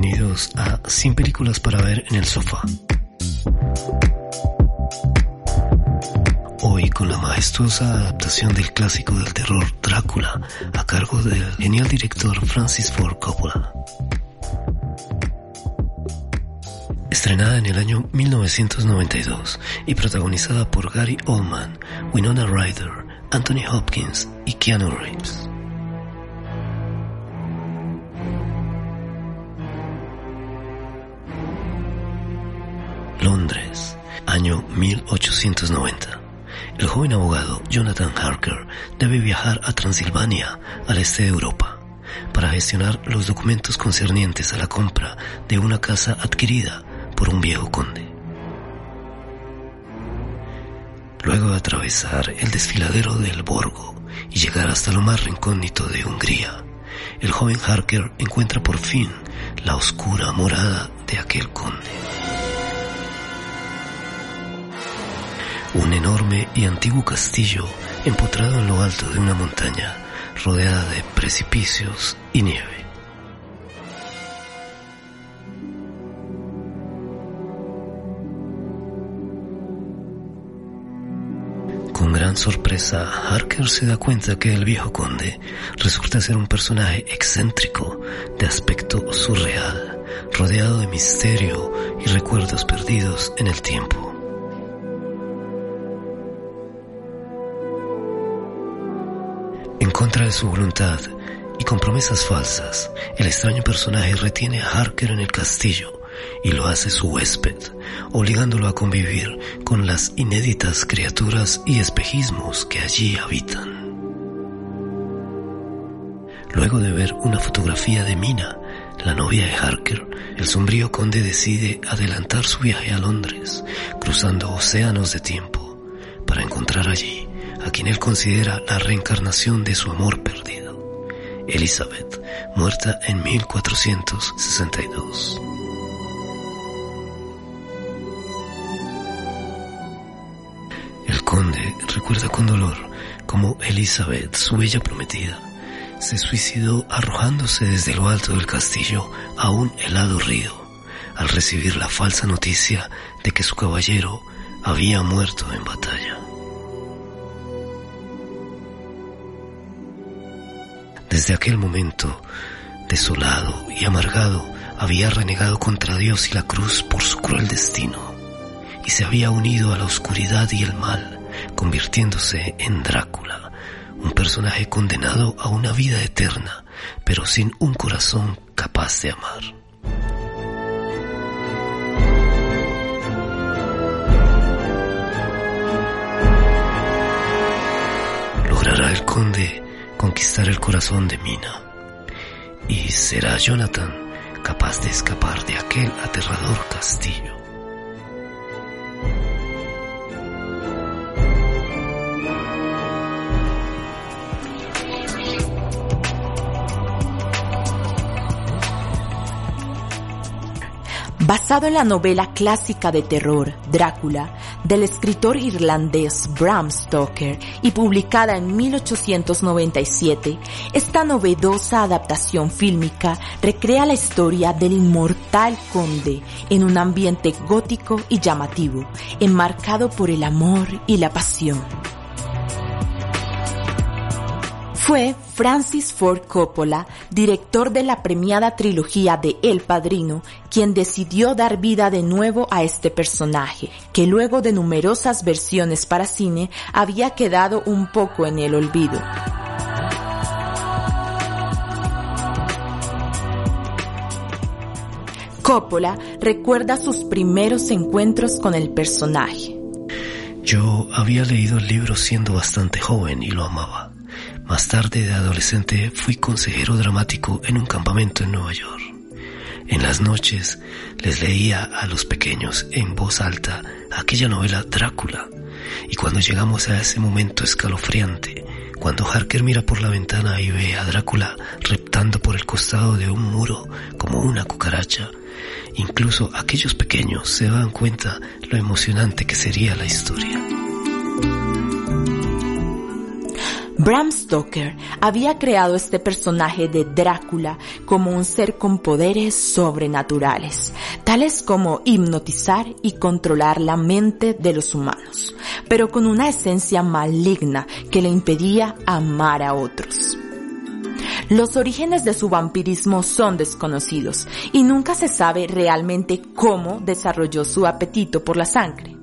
bienvenidos a 100 películas para ver en el sofá. Hoy con la majestuosa adaptación del clásico del terror Drácula a cargo del genial director Francis Ford Coppola. Estrenada en el año 1992 y protagonizada por Gary Oldman, Winona Ryder, Anthony Hopkins y Keanu Reeves. Año 1890. El joven abogado Jonathan Harker debe viajar a Transilvania, al este de Europa, para gestionar los documentos concernientes a la compra de una casa adquirida por un viejo conde. Luego de atravesar el desfiladero del Borgo y llegar hasta lo más recóndito de Hungría, el joven Harker encuentra por fin la oscura morada de aquel conde. Un enorme y antiguo castillo empotrado en lo alto de una montaña, rodeada de precipicios y nieve. Con gran sorpresa, Harker se da cuenta que el viejo conde resulta ser un personaje excéntrico, de aspecto surreal, rodeado de misterio y recuerdos perdidos en el tiempo. Contra de su voluntad y con promesas falsas, el extraño personaje retiene a Harker en el castillo y lo hace su huésped, obligándolo a convivir con las inéditas criaturas y espejismos que allí habitan. Luego de ver una fotografía de Mina, la novia de Harker, el sombrío conde decide adelantar su viaje a Londres, cruzando océanos de tiempo, para encontrar allí a quien él considera la reencarnación de su amor perdido, Elizabeth, muerta en 1462. El conde recuerda con dolor cómo Elizabeth, su bella prometida, se suicidó arrojándose desde lo alto del castillo a un helado río, al recibir la falsa noticia de que su caballero había muerto en batalla. Desde aquel momento, desolado y amargado, había renegado contra Dios y la cruz por su cruel destino, y se había unido a la oscuridad y el mal, convirtiéndose en Drácula, un personaje condenado a una vida eterna, pero sin un corazón capaz de amar. ¿Logrará el conde el corazón de Mina? ¿Y será Jonathan capaz de escapar de aquel aterrador castillo? basado en la novela clásica de terror Drácula del escritor irlandés Bram Stoker y publicada en 1897, esta novedosa adaptación fílmica recrea la historia del inmortal conde en un ambiente gótico y llamativo, enmarcado por el amor y la pasión. Fue Francis Ford Coppola, director de la premiada trilogía de El Padrino, quien decidió dar vida de nuevo a este personaje, que luego de numerosas versiones para cine había quedado un poco en el olvido. Coppola recuerda sus primeros encuentros con el personaje. Yo había leído el libro siendo bastante joven y lo amaba. Más tarde de adolescente fui consejero dramático en un campamento en Nueva York. En las noches les leía a los pequeños en voz alta aquella novela Drácula. Y cuando llegamos a ese momento escalofriante, cuando Harker mira por la ventana y ve a Drácula reptando por el costado de un muro como una cucaracha, incluso aquellos pequeños se dan cuenta lo emocionante que sería la historia. Bram Stoker había creado este personaje de Drácula como un ser con poderes sobrenaturales, tales como hipnotizar y controlar la mente de los humanos, pero con una esencia maligna que le impedía amar a otros. Los orígenes de su vampirismo son desconocidos y nunca se sabe realmente cómo desarrolló su apetito por la sangre.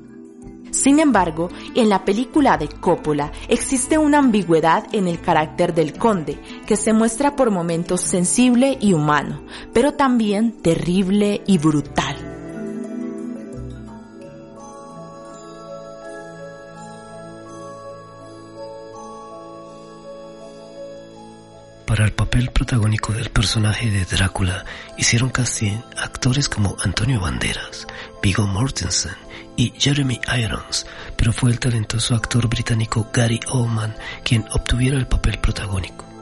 Sin embargo, en la película de Coppola existe una ambigüedad en el carácter del conde, que se muestra por momentos sensible y humano, pero también terrible y brutal. Para el papel protagónico del personaje de Drácula hicieron casting actores como Antonio Banderas, Viggo Mortensen y Jeremy Irons, pero fue el talentoso actor británico Gary Oldman quien obtuviera el papel protagónico.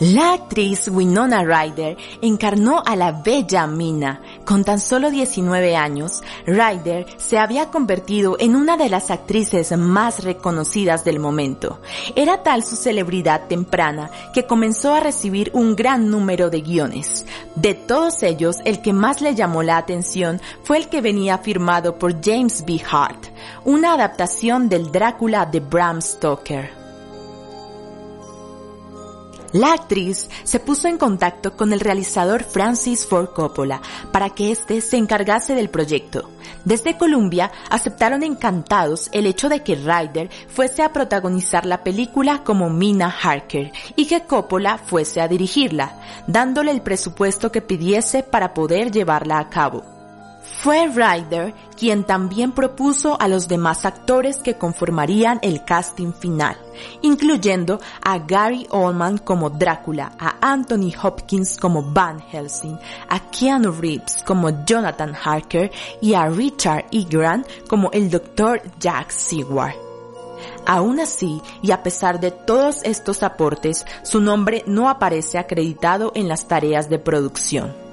La actriz Winona Ryder encarnó a la bella Mina. Con tan solo 19 años, Ryder se había convertido en una de las actrices más reconocidas del momento. Era tal su celebridad temprana que comenzó a recibir un gran número de guiones. De todos ellos, el que más le llamó la atención fue el que venía firmado por James B. Hart, una adaptación del Drácula de Bram Stoker. La actriz se puso en contacto con el realizador Francis Ford Coppola para que éste se encargase del proyecto. Desde Columbia aceptaron encantados el hecho de que Ryder fuese a protagonizar la película como Mina Harker y que Coppola fuese a dirigirla, dándole el presupuesto que pidiese para poder llevarla a cabo. Fue Ryder quien también propuso a los demás actores que conformarían el casting final, incluyendo a Gary Oldman como Drácula, a Anthony Hopkins como Van Helsing, a Keanu Reeves como Jonathan Harker y a Richard E. Grant como el Dr. Jack Seward. Aún así, y a pesar de todos estos aportes, su nombre no aparece acreditado en las tareas de producción.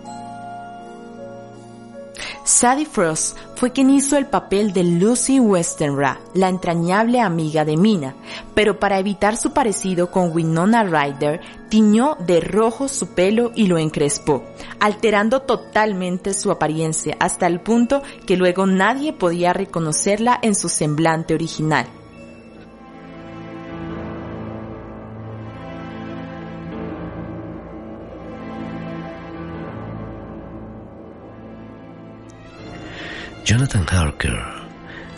Sadie Frost fue quien hizo el papel de Lucy Westenra, la entrañable amiga de Mina, pero para evitar su parecido con Winona Ryder, tiñó de rojo su pelo y lo encrespó, alterando totalmente su apariencia hasta el punto que luego nadie podía reconocerla en su semblante original. Jonathan Harker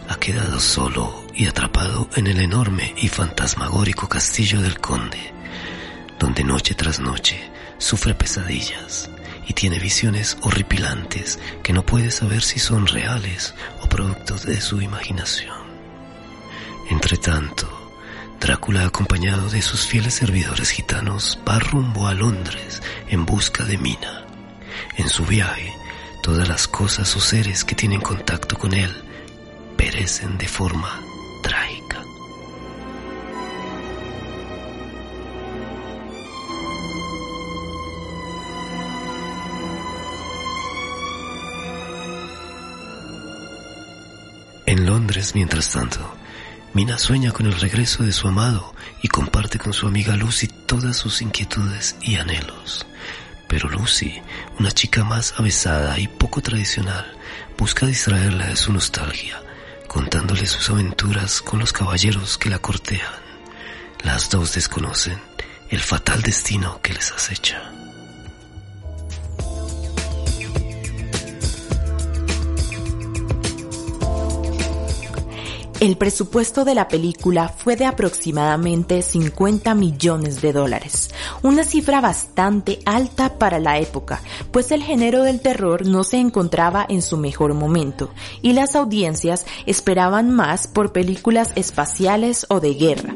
ha quedado solo y atrapado en el enorme y fantasmagórico castillo del conde, donde noche tras noche sufre pesadillas y tiene visiones horripilantes que no puede saber si son reales o productos de su imaginación. Entre tanto, Drácula, acompañado de sus fieles servidores gitanos, va rumbo a Londres en busca de Mina. En su viaje, Todas las cosas o seres que tienen contacto con él perecen de forma trágica. En Londres, mientras tanto, Mina sueña con el regreso de su amado y comparte con su amiga Lucy todas sus inquietudes y anhelos. Pero Lucy, una chica más avesada y poco tradicional, busca distraerla de su nostalgia, contándole sus aventuras con los caballeros que la cortejan. Las dos desconocen el fatal destino que les acecha. El presupuesto de la película fue de aproximadamente 50 millones de dólares, una cifra bastante alta para la época, pues el género del terror no se encontraba en su mejor momento y las audiencias esperaban más por películas espaciales o de guerra.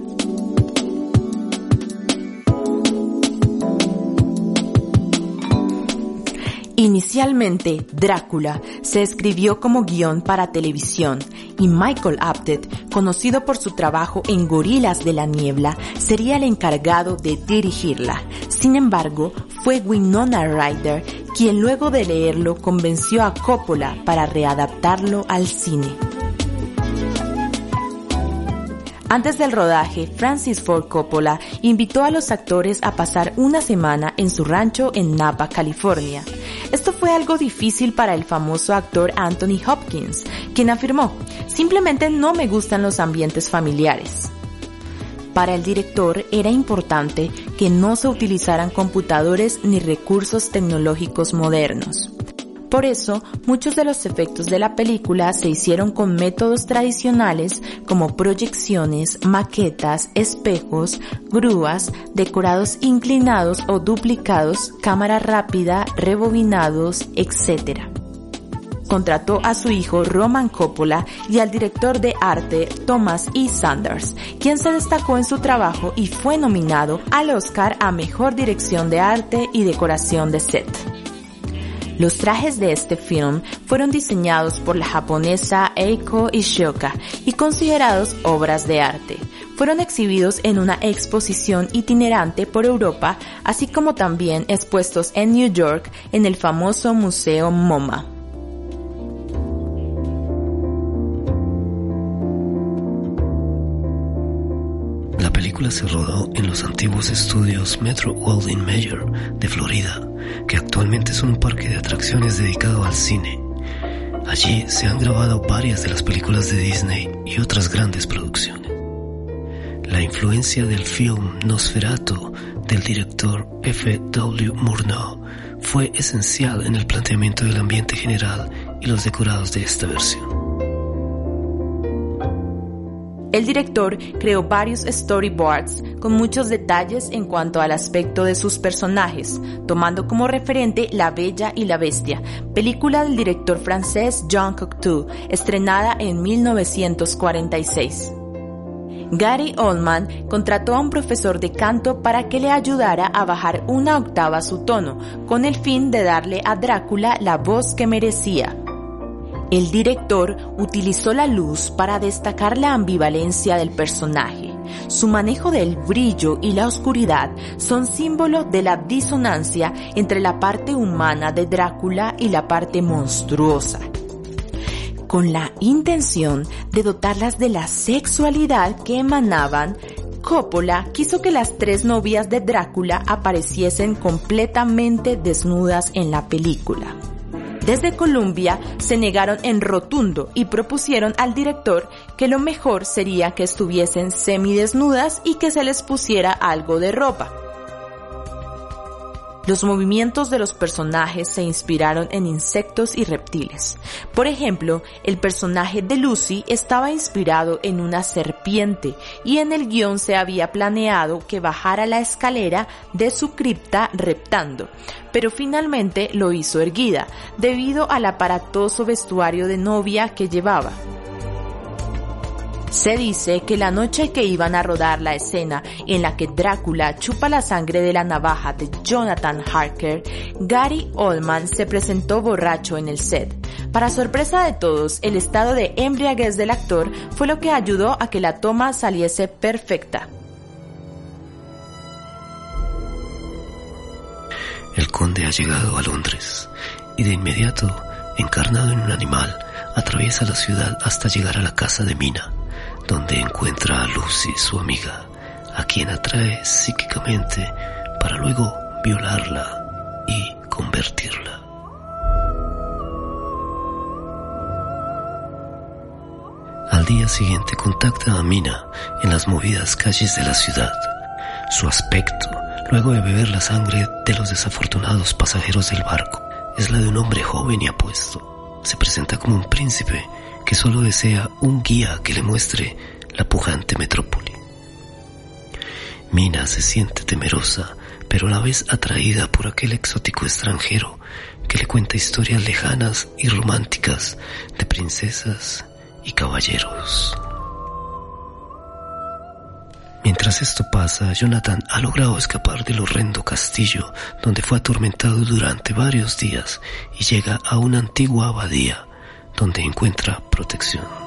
Inicialmente, Drácula se escribió como guion para televisión y Michael Apted, conocido por su trabajo en Gorilas de la Niebla, sería el encargado de dirigirla. Sin embargo, fue Winona Ryder quien luego de leerlo convenció a Coppola para readaptarlo al cine. Antes del rodaje, Francis Ford Coppola invitó a los actores a pasar una semana en su rancho en Napa, California. Esto fue algo difícil para el famoso actor Anthony Hopkins, quien afirmó, simplemente no me gustan los ambientes familiares. Para el director era importante que no se utilizaran computadores ni recursos tecnológicos modernos. Por eso, muchos de los efectos de la película se hicieron con métodos tradicionales como proyecciones, maquetas, espejos, grúas, decorados inclinados o duplicados, cámara rápida, rebobinados, etc. Contrató a su hijo Roman Coppola y al director de arte Thomas E. Sanders, quien se destacó en su trabajo y fue nominado al Oscar a Mejor Dirección de Arte y Decoración de Set. Los trajes de este film fueron diseñados por la japonesa Eiko Ishioka y considerados obras de arte. Fueron exhibidos en una exposición itinerante por Europa, así como también expuestos en New York en el famoso Museo MoMA. Se rodó en los antiguos estudios Metro Goldwyn Mayer de Florida, que actualmente son un parque de atracciones dedicado al cine. Allí se han grabado varias de las películas de Disney y otras grandes producciones. La influencia del film Nosferatu del director F. W. Murnau fue esencial en el planteamiento del ambiente general y los decorados de esta versión. El director creó varios storyboards con muchos detalles en cuanto al aspecto de sus personajes, tomando como referente La Bella y la Bestia, película del director francés Jean Cocteau, estrenada en 1946. Gary Oldman contrató a un profesor de canto para que le ayudara a bajar una octava su tono, con el fin de darle a Drácula la voz que merecía. El director utilizó la luz para destacar la ambivalencia del personaje. Su manejo del brillo y la oscuridad son símbolo de la disonancia entre la parte humana de Drácula y la parte monstruosa. Con la intención de dotarlas de la sexualidad que emanaban, Coppola quiso que las tres novias de Drácula apareciesen completamente desnudas en la película. Desde Columbia se negaron en rotundo y propusieron al director que lo mejor sería que estuviesen semidesnudas y que se les pusiera algo de ropa. Los movimientos de los personajes se inspiraron en insectos y reptiles. Por ejemplo, el personaje de Lucy estaba inspirado en una serpiente y en el guion se había planeado que bajara la escalera de su cripta reptando, pero finalmente lo hizo erguida, debido al aparatoso vestuario de novia que llevaba. Se dice que la noche que iban a rodar la escena en la que Drácula chupa la sangre de la navaja de Jonathan Harker, Gary Oldman se presentó borracho en el set. Para sorpresa de todos, el estado de embriaguez del actor fue lo que ayudó a que la toma saliese perfecta. El conde ha llegado a Londres y de inmediato, encarnado en un animal, atraviesa la ciudad hasta llegar a la casa de Mina donde encuentra a Lucy, su amiga, a quien atrae psíquicamente para luego violarla y convertirla. Al día siguiente contacta a Mina en las movidas calles de la ciudad. Su aspecto, luego de beber la sangre de los desafortunados pasajeros del barco, es la de un hombre joven y apuesto. Se presenta como un príncipe que solo desea un guía que le muestre la pujante metrópoli. Mina se siente temerosa, pero a la vez atraída por aquel exótico extranjero que le cuenta historias lejanas y románticas de princesas y caballeros. Mientras esto pasa, Jonathan ha logrado escapar del horrendo castillo donde fue atormentado durante varios días y llega a una antigua abadía donde encuentra protección.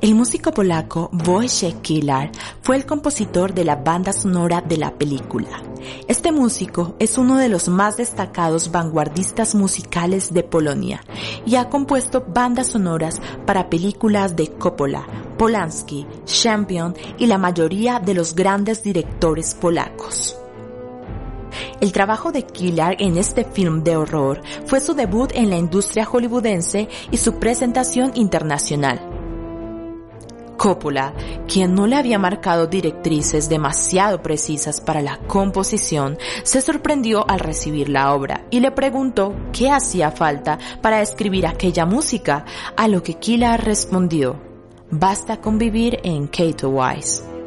El músico polaco Wojciech Kilar fue el compositor de la banda sonora de la película. Este músico es uno de los más destacados vanguardistas musicales de Polonia y ha compuesto bandas sonoras para películas de Coppola, Polanski, Champion y la mayoría de los grandes directores polacos. El trabajo de Kilar en este film de horror fue su debut en la industria hollywoodense y su presentación internacional. Coppola, quien no le había marcado directrices demasiado precisas para la composición, se sorprendió al recibir la obra y le preguntó qué hacía falta para escribir aquella música, a lo que Kilar respondió, basta con vivir en Katowice.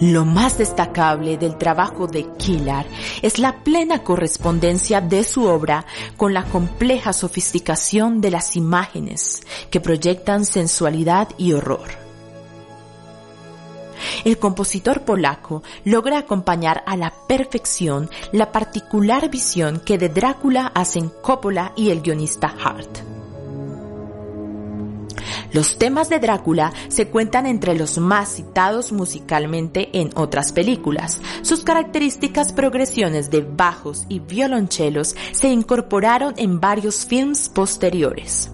Lo más destacable del trabajo de Killar es la plena correspondencia de su obra con la compleja sofisticación de las imágenes que proyectan sensualidad y horror. El compositor polaco logra acompañar a la perfección la particular visión que de Drácula hacen Coppola y el guionista Hart. Los temas de Drácula se cuentan entre los más citados musicalmente en otras películas. Sus características progresiones de bajos y violonchelos se incorporaron en varios films posteriores.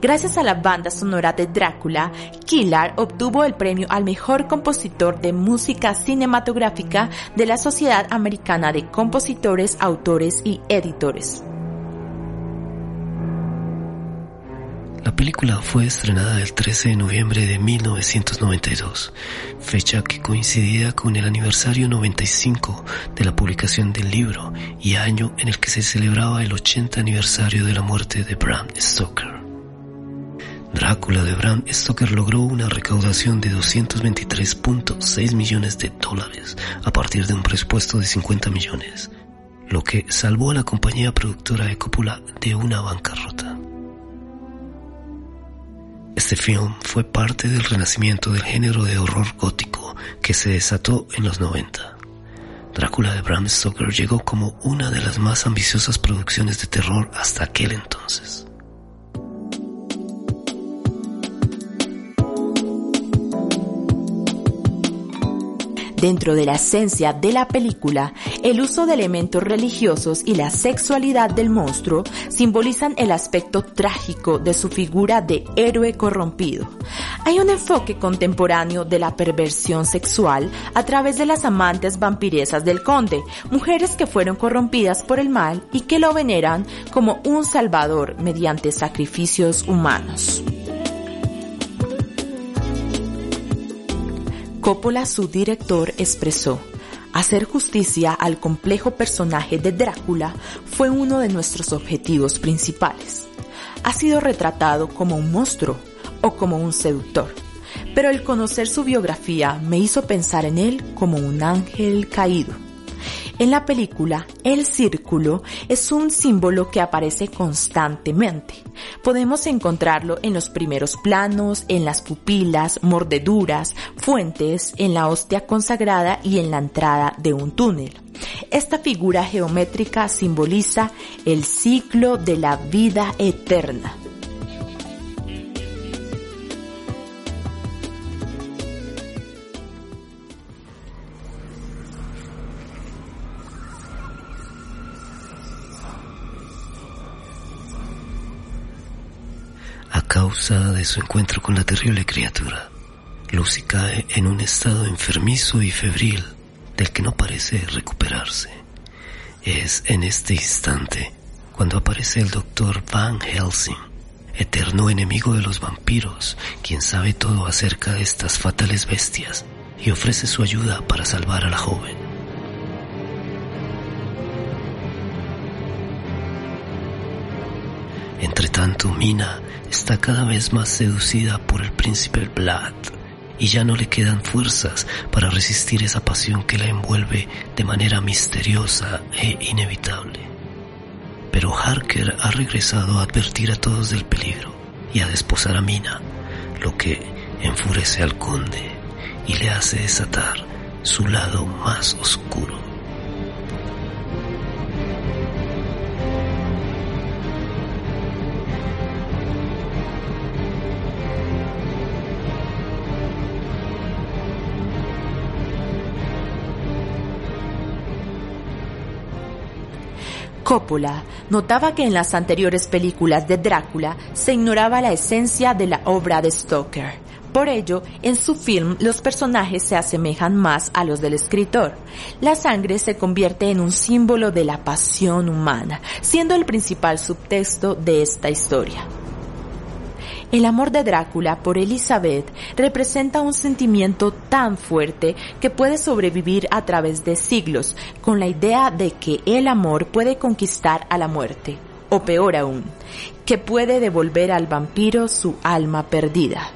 Gracias a la banda sonora de Drácula, Killar obtuvo el premio al mejor compositor de música cinematográfica de la Sociedad Americana de Compositores, Autores y Editores. La película fue estrenada el 13 de noviembre de 1992, fecha que coincidía con el aniversario 95 de la publicación del libro y año en el que se celebraba el 80 aniversario de la muerte de Bram Stoker. Drácula de Bram Stoker logró una recaudación de 223.6 millones de dólares a partir de un presupuesto de 50 millones, lo que salvó a la compañía productora de Coppola de una bancarrota. Este film fue parte del renacimiento del género de horror gótico que se desató en los 90. Drácula de Bram Stoker llegó como una de las más ambiciosas producciones de terror hasta aquel entonces. Dentro de la esencia de la película, el uso de elementos religiosos y la sexualidad del monstruo simbolizan el aspecto trágico de su figura de héroe corrompido. Hay un enfoque contemporáneo de la perversión sexual a través de las amantes vampiresas del conde, mujeres que fueron corrompidas por el mal y que lo veneran como un salvador mediante sacrificios humanos. Coppola, su director, expresó, Hacer justicia al complejo personaje de Drácula fue uno de nuestros objetivos principales. Ha sido retratado como un monstruo o como un seductor, pero el conocer su biografía me hizo pensar en él como un ángel caído en la película, el círculo es un símbolo que aparece constantemente. Podemos encontrarlo en los primeros planos, en las pupilas, mordeduras, fuentes, en la hostia consagrada y en la entrada de un túnel. Esta figura geométrica simboliza el ciclo de la vida eterna. Causa de su encuentro con la terrible criatura. Lucy cae en un estado enfermizo y febril del que no parece recuperarse. Es en este instante cuando aparece el doctor Van Helsing, eterno enemigo de los vampiros, quien sabe todo acerca de estas fatales bestias y ofrece su ayuda para salvar a la joven. Entre tanto, Mina está cada vez más seducida por el príncipe Vlad y ya no le quedan fuerzas para resistir esa pasión que la envuelve de manera misteriosa e inevitable. Pero Harker ha regresado a advertir a todos del peligro y a desposar a Mina, lo que enfurece al conde y le hace desatar su lado más oscuro. Coppola notaba que en las anteriores películas de Drácula se ignoraba la esencia de la obra de Stoker. Por ello, en su film los personajes se asemejan más a los del escritor. La sangre se convierte en un símbolo de la pasión humana, siendo el principal subtexto de esta historia. El amor de Drácula por Elizabeth representa un sentimiento tan fuerte que puede sobrevivir a través de siglos, con la idea de que el amor puede conquistar a la muerte, o peor aún, que puede devolver al vampiro su alma perdida.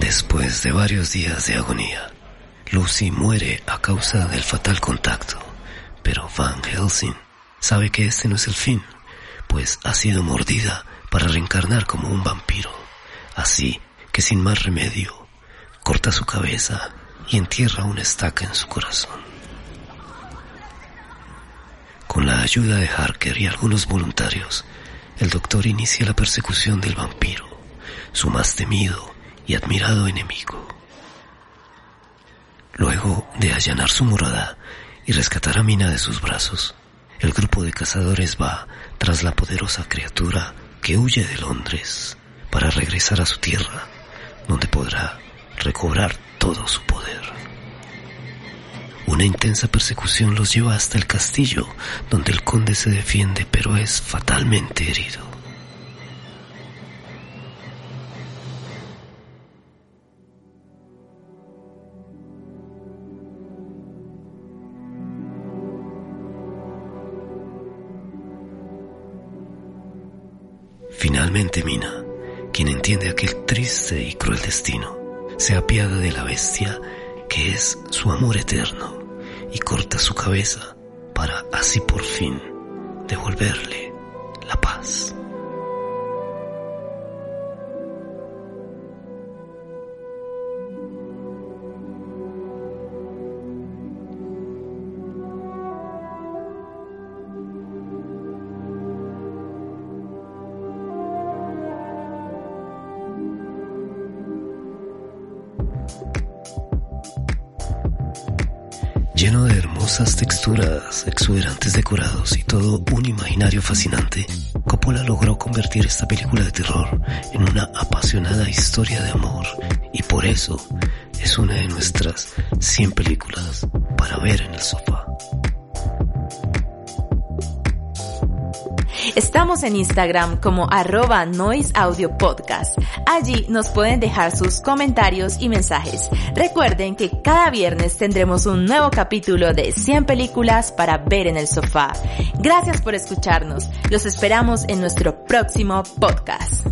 Después de varios días de agonía, Lucy muere a causa del fatal contacto, pero Van Helsing sabe que este no es el fin, pues ha sido mordida para reencarnar como un vampiro. Así que sin más remedio, corta su cabeza y entierra una estaca en su corazón. Con la ayuda de Harker y algunos voluntarios, el doctor inicia la persecución del vampiro, su más temido y admirado enemigo. Luego de allanar su morada y rescatar a Mina de sus brazos, el grupo de cazadores va tras la poderosa criatura que huye de Londres para regresar a su tierra, donde podrá recobrar todo su poder. Una intensa persecución los lleva hasta el castillo, donde el conde se defiende pero es fatalmente herido. Finalmente Mina, quien entiende aquel triste y cruel destino, se apiada de la bestia que es su amor eterno y corta su cabeza para así por fin devolverle la paz. Exuberantes decorados y todo un imaginario fascinante, Coppola logró convertir esta película de terror en una apasionada historia de amor y por eso es una de nuestras 100 películas para ver en el sofá. Estamos en Instagram como arroba Noise Podcast. Allí nos pueden dejar sus comentarios y mensajes. Recuerden que cada viernes tendremos un nuevo capítulo de 100 películas para ver en el sofá. Gracias por escucharnos. Los esperamos en nuestro próximo podcast.